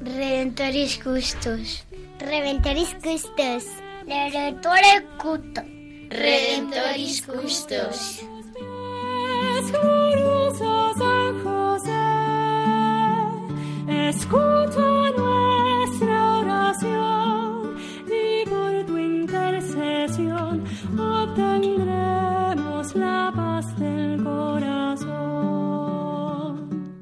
Redentoris Custos. Redentoris Custos. Redentore Cuto. Redentoris Custos. Glorioso San José, escucha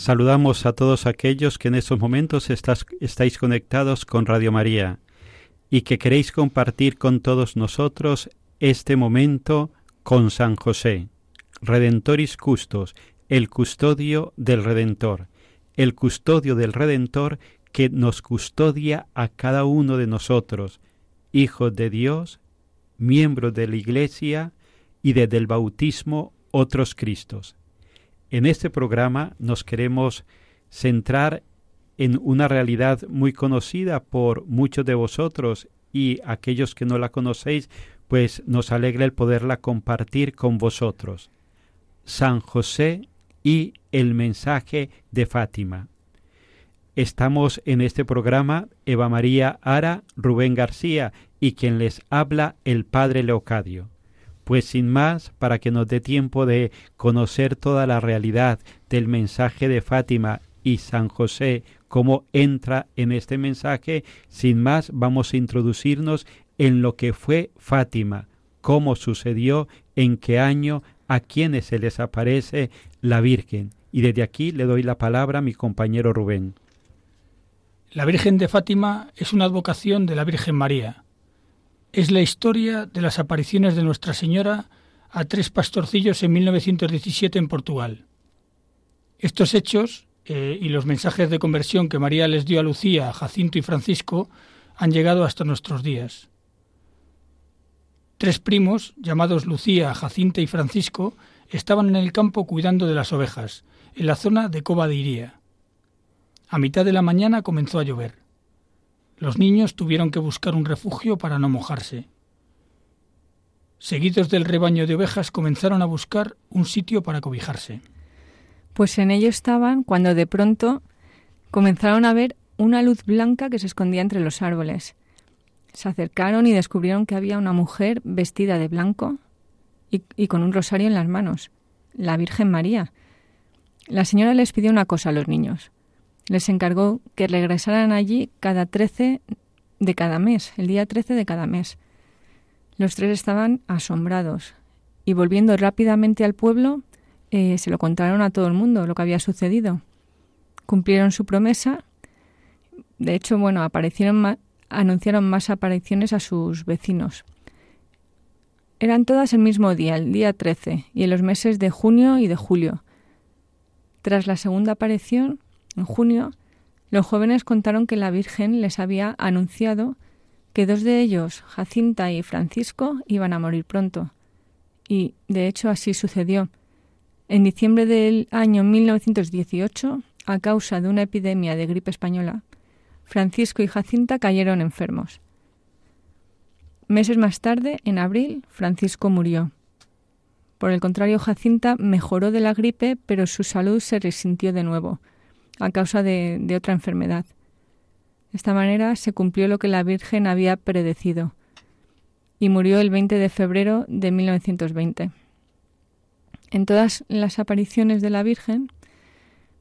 Saludamos a todos aquellos que en estos momentos estáis conectados con Radio María y que queréis compartir con todos nosotros este momento con San José, Redentoris Custos, el custodio del Redentor, el custodio del Redentor que nos custodia a cada uno de nosotros, hijos de Dios, miembros de la Iglesia y desde el bautismo otros Cristos. En este programa nos queremos centrar en una realidad muy conocida por muchos de vosotros y aquellos que no la conocéis, pues nos alegra el poderla compartir con vosotros. San José y el mensaje de Fátima. Estamos en este programa Eva María Ara, Rubén García y quien les habla el Padre Leocadio. Pues sin más, para que nos dé tiempo de conocer toda la realidad del mensaje de Fátima y San José, cómo entra en este mensaje, sin más vamos a introducirnos en lo que fue Fátima, cómo sucedió, en qué año, a quienes se les aparece la Virgen. Y desde aquí le doy la palabra a mi compañero Rubén. La Virgen de Fátima es una advocación de la Virgen María. Es la historia de las apariciones de Nuestra Señora a tres pastorcillos en 1917 en Portugal. Estos hechos eh, y los mensajes de conversión que María les dio a Lucía, Jacinto y Francisco han llegado hasta nuestros días. Tres primos, llamados Lucía, Jacinta y Francisco, estaban en el campo cuidando de las ovejas, en la zona de Cova de Iría. A mitad de la mañana comenzó a llover. Los niños tuvieron que buscar un refugio para no mojarse. Seguidos del rebaño de ovejas comenzaron a buscar un sitio para cobijarse. Pues en ello estaban cuando de pronto comenzaron a ver una luz blanca que se escondía entre los árboles. Se acercaron y descubrieron que había una mujer vestida de blanco y, con un rosario en las manos, la Virgen María. La señora les pidió una cosa a los niños. Les encargó que regresaran allí cada 13 de cada mes, el día 13 de cada mes. Los tres estaban asombrados y volviendo rápidamente al pueblo eh, se lo contaron a todo el mundo lo que había sucedido. Cumplieron su promesa. De hecho, bueno, aparecieron anunciaron más apariciones a sus vecinos. Eran todas el mismo día, el día 13, y en los meses de junio y de julio. Tras la segunda aparición, en junio, los jóvenes contaron que la Virgen les había anunciado que dos de ellos, Jacinta y Francisco, iban a morir pronto. Y, de hecho, así sucedió. En diciembre del año 1918, a causa de una epidemia de gripe española, Francisco y Jacinta cayeron enfermos. Meses más tarde, en abril, Francisco murió. Por el contrario, Jacinta mejoró de la gripe, pero su salud se resintió de nuevo, a causa de, otra enfermedad. De esta manera se cumplió lo que la Virgen había predecido y murió el 20 de febrero de 1920. En todas las apariciones de la Virgen,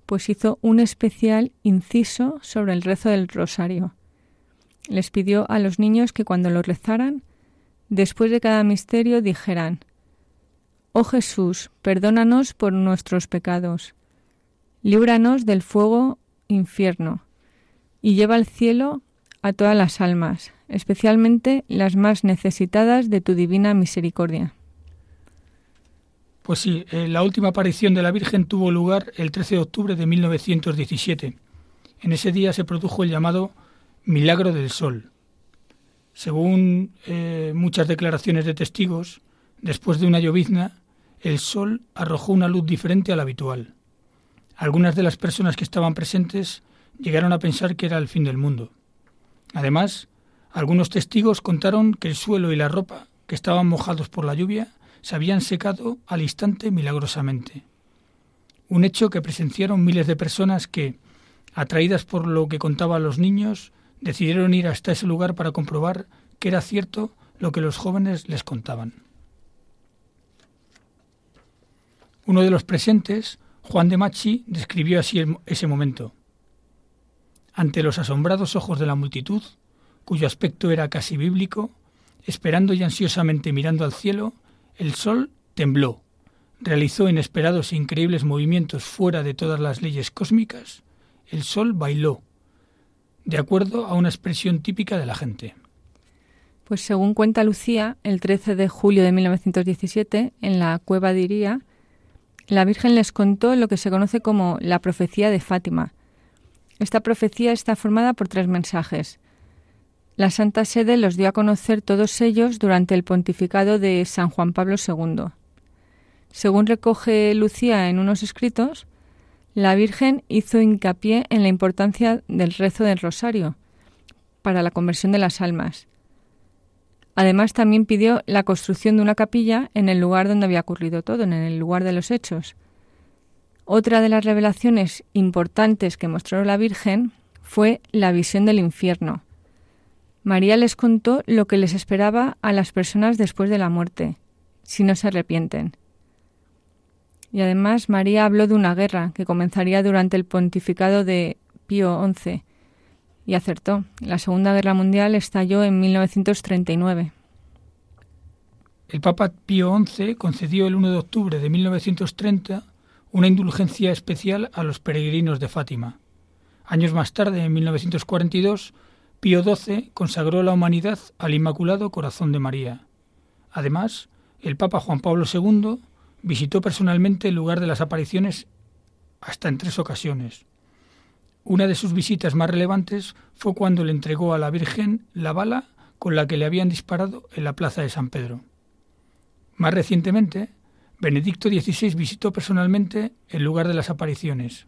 pues hizo un especial inciso sobre el rezo del rosario. Les pidió a los niños que cuando lo rezaran, después de cada misterio dijeran, Oh Jesús, perdónanos por nuestros pecados, líbranos del fuego infierno y lleva al cielo a todas las almas, especialmente las más necesitadas de tu divina misericordia. Pues sí, eh, la última aparición de la Virgen tuvo lugar el 13 de octubre de 1917. En ese día se produjo el llamado Milagro del Sol. Según eh, muchas declaraciones de testigos, después de una llovizna, el sol arrojó una luz diferente a la habitual. Algunas de las personas que estaban presentes llegaron a pensar que era el fin del mundo. Además, algunos testigos contaron que el suelo y la ropa, que estaban mojados por la lluvia, se habían secado al instante milagrosamente. Un hecho que presenciaron miles de personas que, atraídas por lo que contaban los niños, decidieron ir hasta ese lugar para comprobar que era cierto lo que los jóvenes les contaban. Uno de los presentes, Juan de Machi, describió así ese momento. Ante los asombrados ojos de la multitud, cuyo aspecto era casi bíblico, esperando y ansiosamente mirando al cielo, el sol tembló, realizó inesperados e increíbles movimientos fuera de todas las leyes cósmicas, el sol bailó, de acuerdo a una expresión típica de la gente. Pues según cuenta Lucía, el 13 de julio de 1917, en la cueva de la Virgen les contó lo que se conoce como la profecía de Fátima. Esta profecía está formada por tres mensajes. La Santa Sede los dio a conocer todos ellos durante el pontificado de San Juan Pablo II. Según recoge Lucía en unos escritos, la Virgen hizo hincapié en la importancia del rezo del rosario para la conversión de las almas. Además, también pidió la construcción de una capilla en el lugar donde había ocurrido todo, en el lugar de los hechos. Otra de las revelaciones importantes que mostró la Virgen fue la visión del infierno, María les contó lo que les esperaba a las personas después de la muerte, si no se arrepienten. Y además María habló de una guerra que comenzaría durante el pontificado de Pío XI. Y acertó. La Segunda Guerra Mundial estalló en 1939. El Papa Pío XI concedió el 1 de octubre de 1930 una indulgencia especial a los peregrinos de Fátima. Años más tarde, en 1942, Pío XII consagró la humanidad al Inmaculado Corazón de María. Además, el Papa Juan Pablo II visitó personalmente el lugar de las apariciones hasta en tres ocasiones. Una de sus visitas más relevantes fue cuando le entregó a la Virgen la bala con la que le habían disparado en la plaza de San Pedro. Más recientemente, Benedicto XVI visitó personalmente el lugar de las apariciones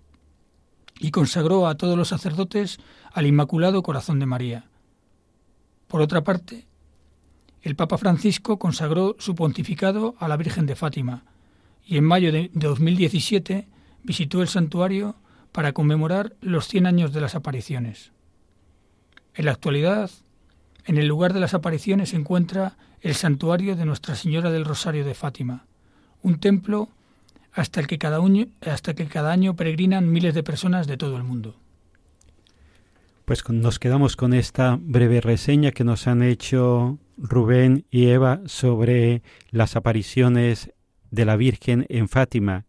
y consagró a todos los sacerdotes al Inmaculado Corazón de María. Por otra parte, el Papa Francisco consagró su pontificado a la Virgen de Fátima y en mayo de 2017 visitó el santuario para conmemorar los 100 años de las apariciones. En la actualidad, en el lugar de las apariciones se encuentra el santuario de Nuestra Señora del Rosario de Fátima, un templo hasta el que cada año, hasta que cada año peregrinan miles de personas de todo el mundo. Pues nos quedamos con esta breve reseña que nos han hecho Rubén y Eva sobre las apariciones de la Virgen en Fátima.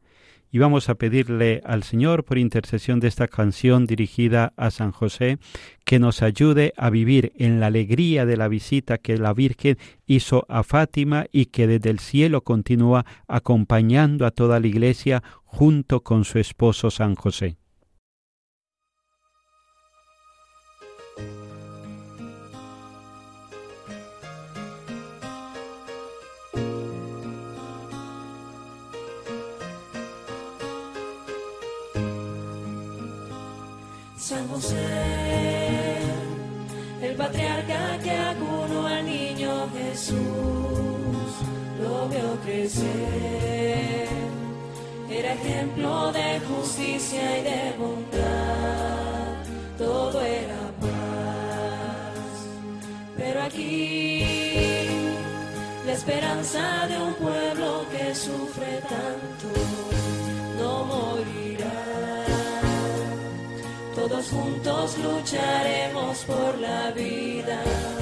Y vamos a pedirle al Señor, por intercesión de esta canción dirigida a San José, que nos ayude a vivir en la alegría de la visita que la Virgen hizo a Fátima y que desde el cielo continúa acompañando a toda la Iglesia junto con su esposo San José. San José, el patriarca que acunó al niño Jesús, lo veo crecer. Era ejemplo de justicia y de bondad. Todo era paz. Pero aquí la esperanza de un pueblo que sufre Todos juntos lucharemos por la vida.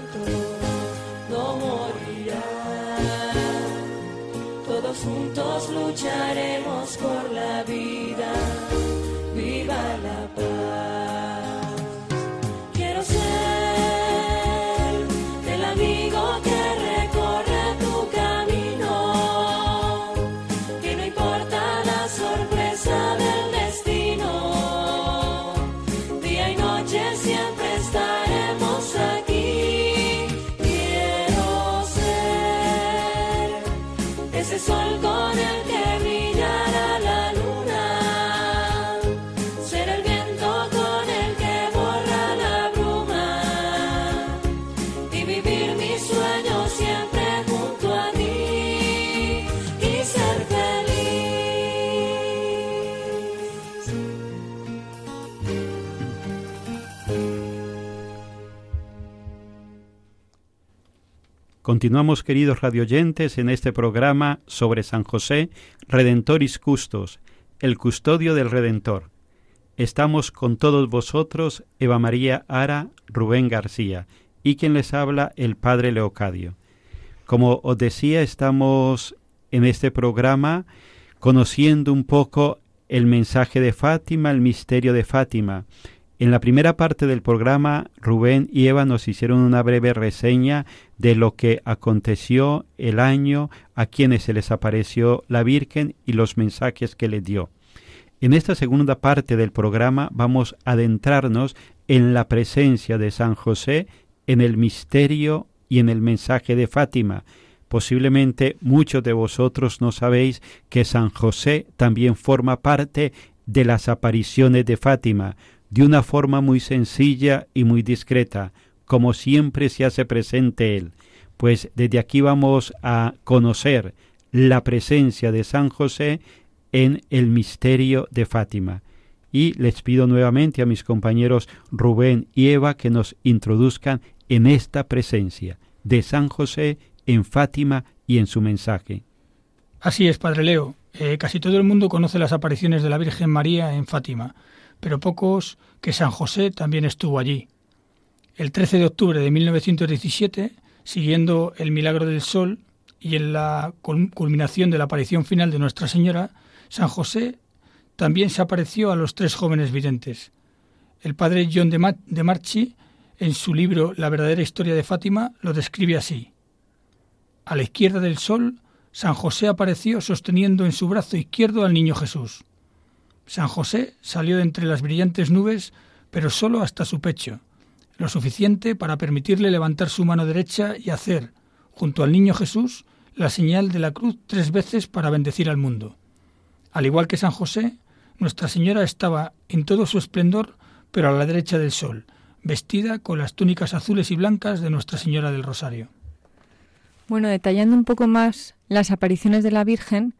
juntos lucharemos por la vida. Continuamos, queridos radioyentes, en este programa sobre San José, Redentoris Custos, el custodio del Redentor. Estamos con todos vosotros, Eva María Ara, Rubén García, y quien les habla, el Padre Leocadio. Como os decía, estamos en este programa conociendo un poco el mensaje de Fátima, el misterio de Fátima, en la primera parte del programa, Rubén y Eva nos hicieron una breve reseña de lo que aconteció el año a quienes se les apareció la Virgen y los mensajes que le dio. En esta segunda parte del programa vamos a adentrarnos en la presencia de San José, en el misterio y en el mensaje de Fátima. Posiblemente muchos de vosotros no sabéis que San José también forma parte de las apariciones de Fátima de una forma muy sencilla y muy discreta, como siempre se hace presente Él. Pues desde aquí vamos a conocer la presencia de San José en el misterio de Fátima. Y les pido nuevamente a mis compañeros Rubén y Eva que nos introduzcan en esta presencia de San José en Fátima y en su mensaje. Así es, Padre Leo. Eh, casi todo el mundo conoce las apariciones de la Virgen María en Fátima pero pocos que San José también estuvo allí. El 13 de octubre de 1917, siguiendo el milagro del sol y en la culminación de la aparición final de Nuestra Señora, San José también se apareció a los tres jóvenes videntes. El padre John de Marchi, en su libro La verdadera historia de Fátima, lo describe así. A la izquierda del sol, San José apareció sosteniendo en su brazo izquierdo al niño Jesús. San José salió de entre las brillantes nubes, pero solo hasta su pecho, lo suficiente para permitirle levantar su mano derecha y hacer, junto al niño Jesús, la señal de la cruz tres veces para bendecir al mundo. Al igual que San José, Nuestra Señora estaba en todo su esplendor, pero a la derecha del sol, vestida con las túnicas azules y blancas de Nuestra Señora del Rosario. Bueno, detallando un poco más las apariciones de la Virgen,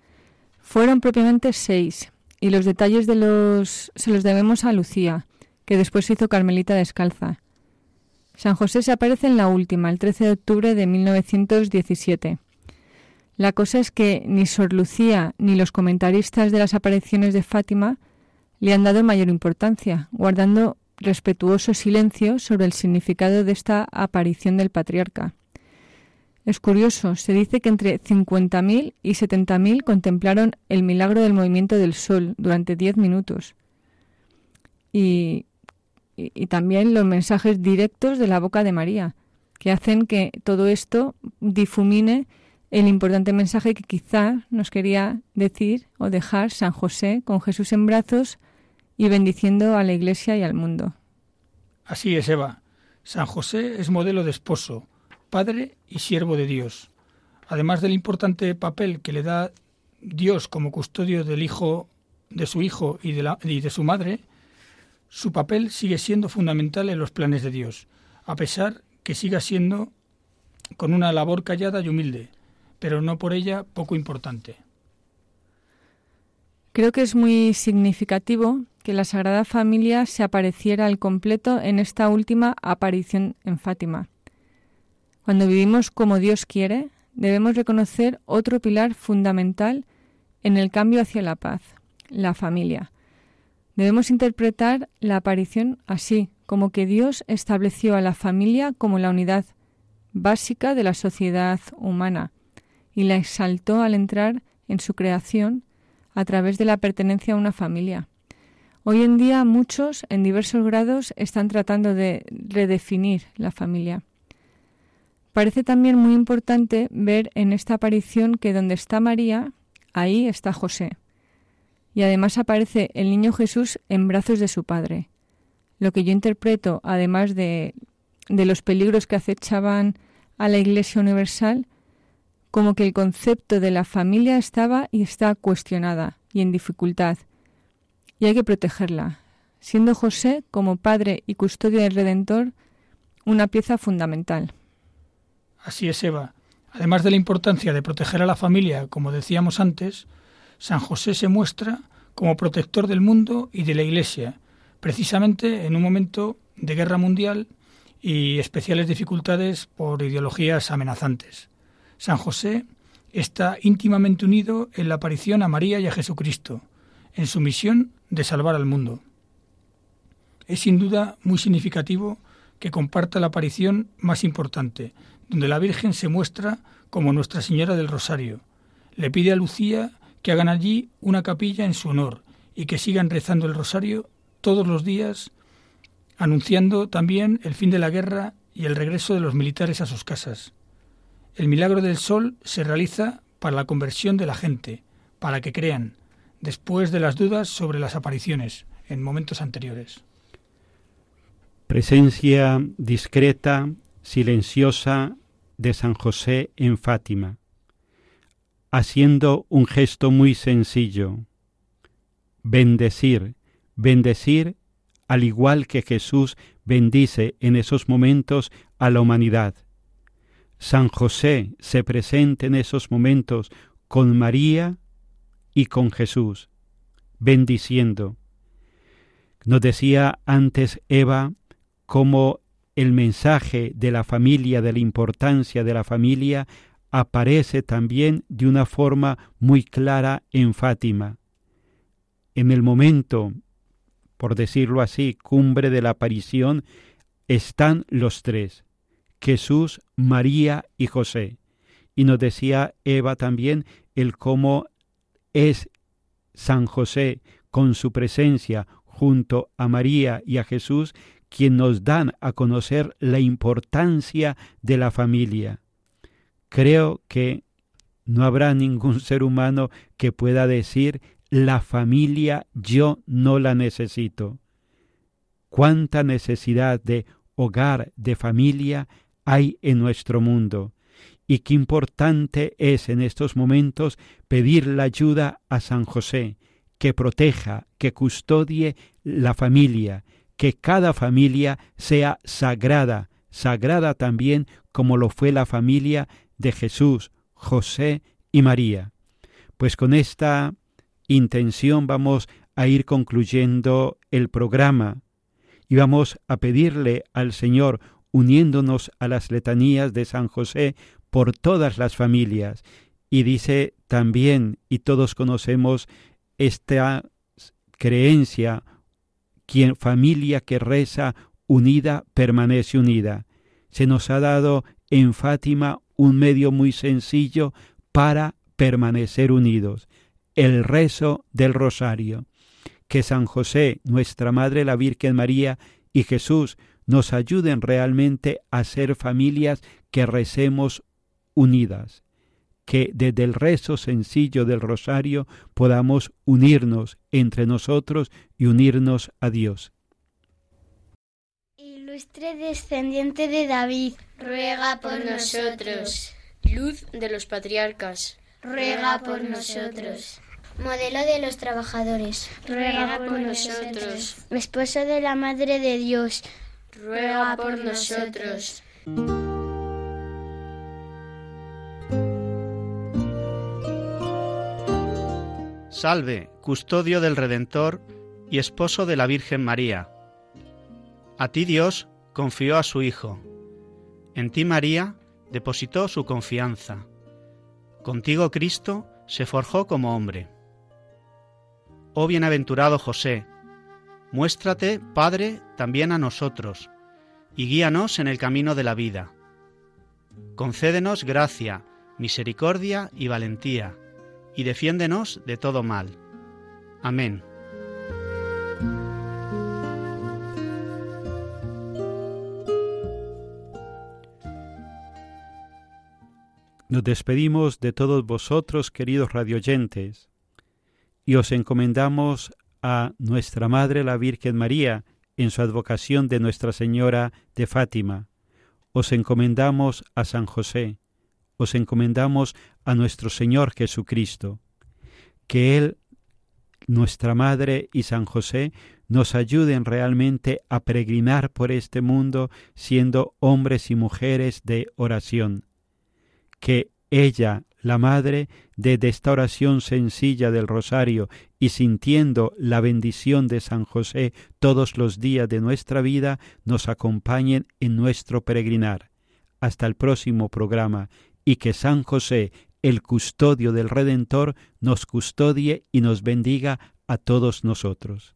fueron propiamente seis, y los detalles de los se los debemos a Lucía, que después se hizo Carmelita descalza. San José se aparece en la última, el 13 de octubre de 1917. La cosa es que ni Sor Lucía ni los comentaristas de las apariciones de Fátima le han dado mayor importancia, guardando respetuoso silencio sobre el significado de esta aparición del patriarca. Es curioso, se dice que entre 50.000 y 70.000 contemplaron el milagro del movimiento del sol durante 10 minutos. Y, y, también los mensajes directos de la boca de María, que hacen que todo esto difumine el importante mensaje que quizá nos quería decir o dejar San José con Jesús en brazos y bendiciendo a la Iglesia y al mundo. Así es, Eva. San José es modelo de esposo, padre y siervo de Dios. Además del importante papel que le da Dios como custodio del hijo de su hijo y de, la, y de su madre, su papel sigue siendo fundamental en los planes de Dios, a pesar que siga siendo con una labor callada y humilde, pero no por ella poco importante. Creo que es muy significativo que la Sagrada Familia se apareciera al completo en esta última aparición en Fátima. Cuando vivimos como Dios quiere, debemos reconocer otro pilar fundamental en el cambio hacia la paz, la familia. Debemos interpretar la aparición así, como que Dios estableció a la familia como la unidad básica de la sociedad humana, y la exaltó al entrar en su creación a través de la pertenencia a una familia. Hoy en día muchos, en diversos grados, están tratando de redefinir la familia. Parece también muy importante ver en esta aparición que donde está María, ahí está José. Y además aparece el niño Jesús en brazos de su padre. Lo que yo interpreto, además de, de los peligros que acechaban a la Iglesia Universal, como que el concepto de la familia estaba y está cuestionada y en dificultad, y hay que protegerla, siendo José, como padre y custodio del Redentor, una pieza fundamental. Así es, Eva. Además de la importancia de proteger a la familia, como decíamos antes, San José se muestra como protector del mundo y de la Iglesia, precisamente en un momento de guerra mundial y especiales dificultades por ideologías amenazantes. San José está íntimamente unido en la aparición a María y a Jesucristo, en su misión de salvar al mundo. Es sin duda muy significativo que comparta la aparición más importante, donde la Virgen se muestra como Nuestra Señora del Rosario. Le pide a Lucía que hagan allí una capilla en su honor y que sigan rezando el Rosario todos los días, anunciando también el fin de la guerra y el regreso de los militares a sus casas. El milagro del sol se realiza para la conversión de la gente, para que crean, después de las dudas sobre las apariciones en momentos anteriores. Presencia discreta, silenciosa de San José en Fátima, haciendo un gesto muy sencillo, bendecir, bendecir al igual que Jesús bendice en esos momentos a la humanidad San José se presente en esos momentos con María y con Jesús, bendiciendo. Nos decía antes Eva cómo el mensaje de la familia, de la importancia de la familia, aparece también de una forma muy clara en Fátima. En el momento, por decirlo así, cumbre de la aparición, están los tres, Jesús, María y José. Y nos decía Eva también el cómo es San José con su presencia junto a María y a Jesús quien nos dan a conocer la importancia de la familia. Creo que no habrá ningún ser humano que pueda decir la familia yo no la necesito. Cuánta necesidad de hogar, de familia hay en nuestro mundo y qué importante es en estos momentos pedir la ayuda a San José, que proteja, que custodie la familia, que cada familia sea sagrada, sagrada también como lo fue la familia de Jesús, José y María. Pues con esta intención vamos a ir concluyendo el programa y vamos a pedirle al Señor, uniéndonos a las letanías de San José por todas las familias. Y dice también, y todos conocemos esta creencia, quien familia que reza unida permanece unida. Se nos ha dado en Fátima un medio muy sencillo para permanecer unidos, el rezo del rosario que San José, nuestra Madre la Virgen María y Jesús nos ayuden realmente a ser familias que recemos unidas, que desde el rezo sencillo del rosario podamos unirnos entre nosotros y unirnos a Dios. Ilustre descendiente de David, ruega por nosotros. Luz de los patriarcas, ruega por nosotros modelo de los trabajadores, ruega por nosotros. Esposo de la Madre de Dios, ruega por nosotros. Salve, custodio del Redentor y esposo de la Virgen María. A ti Dios confió a su Hijo. En ti María depositó su confianza. Contigo Cristo se forjó como hombre. Oh bienaventurado José, muéstrate, Padre, también a nosotros, y guíanos en el camino de la vida. Concédenos gracia, misericordia y valentía, y defiéndenos de todo mal. Amén. Nos despedimos de todos vosotros, queridos radioyentes y os encomendamos a nuestra Madre la Virgen María en su advocación de Nuestra Señora de Fátima. Os encomendamos a San José, os encomendamos a nuestro Señor Jesucristo, que Él, nuestra Madre y San José nos ayuden realmente a peregrinar por este mundo siendo hombres y mujeres de oración. Que ella, la Madre, desde esta oración sencilla del rosario y sintiendo la bendición de San José todos los días de nuestra vida, nos acompañen en nuestro peregrinar. Hasta el próximo programa y que San José, el custodio del Redentor, nos custodie y nos bendiga a todos nosotros.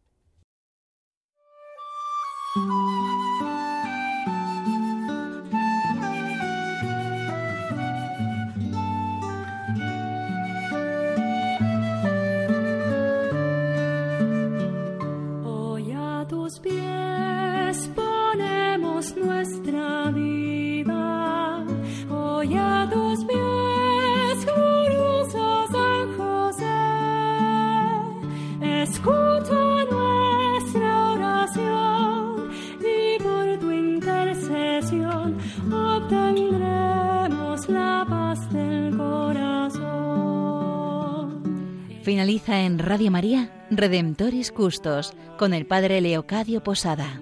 Finaliza en Radio María Redemptoris Custos con el Padre Leocadio Posada.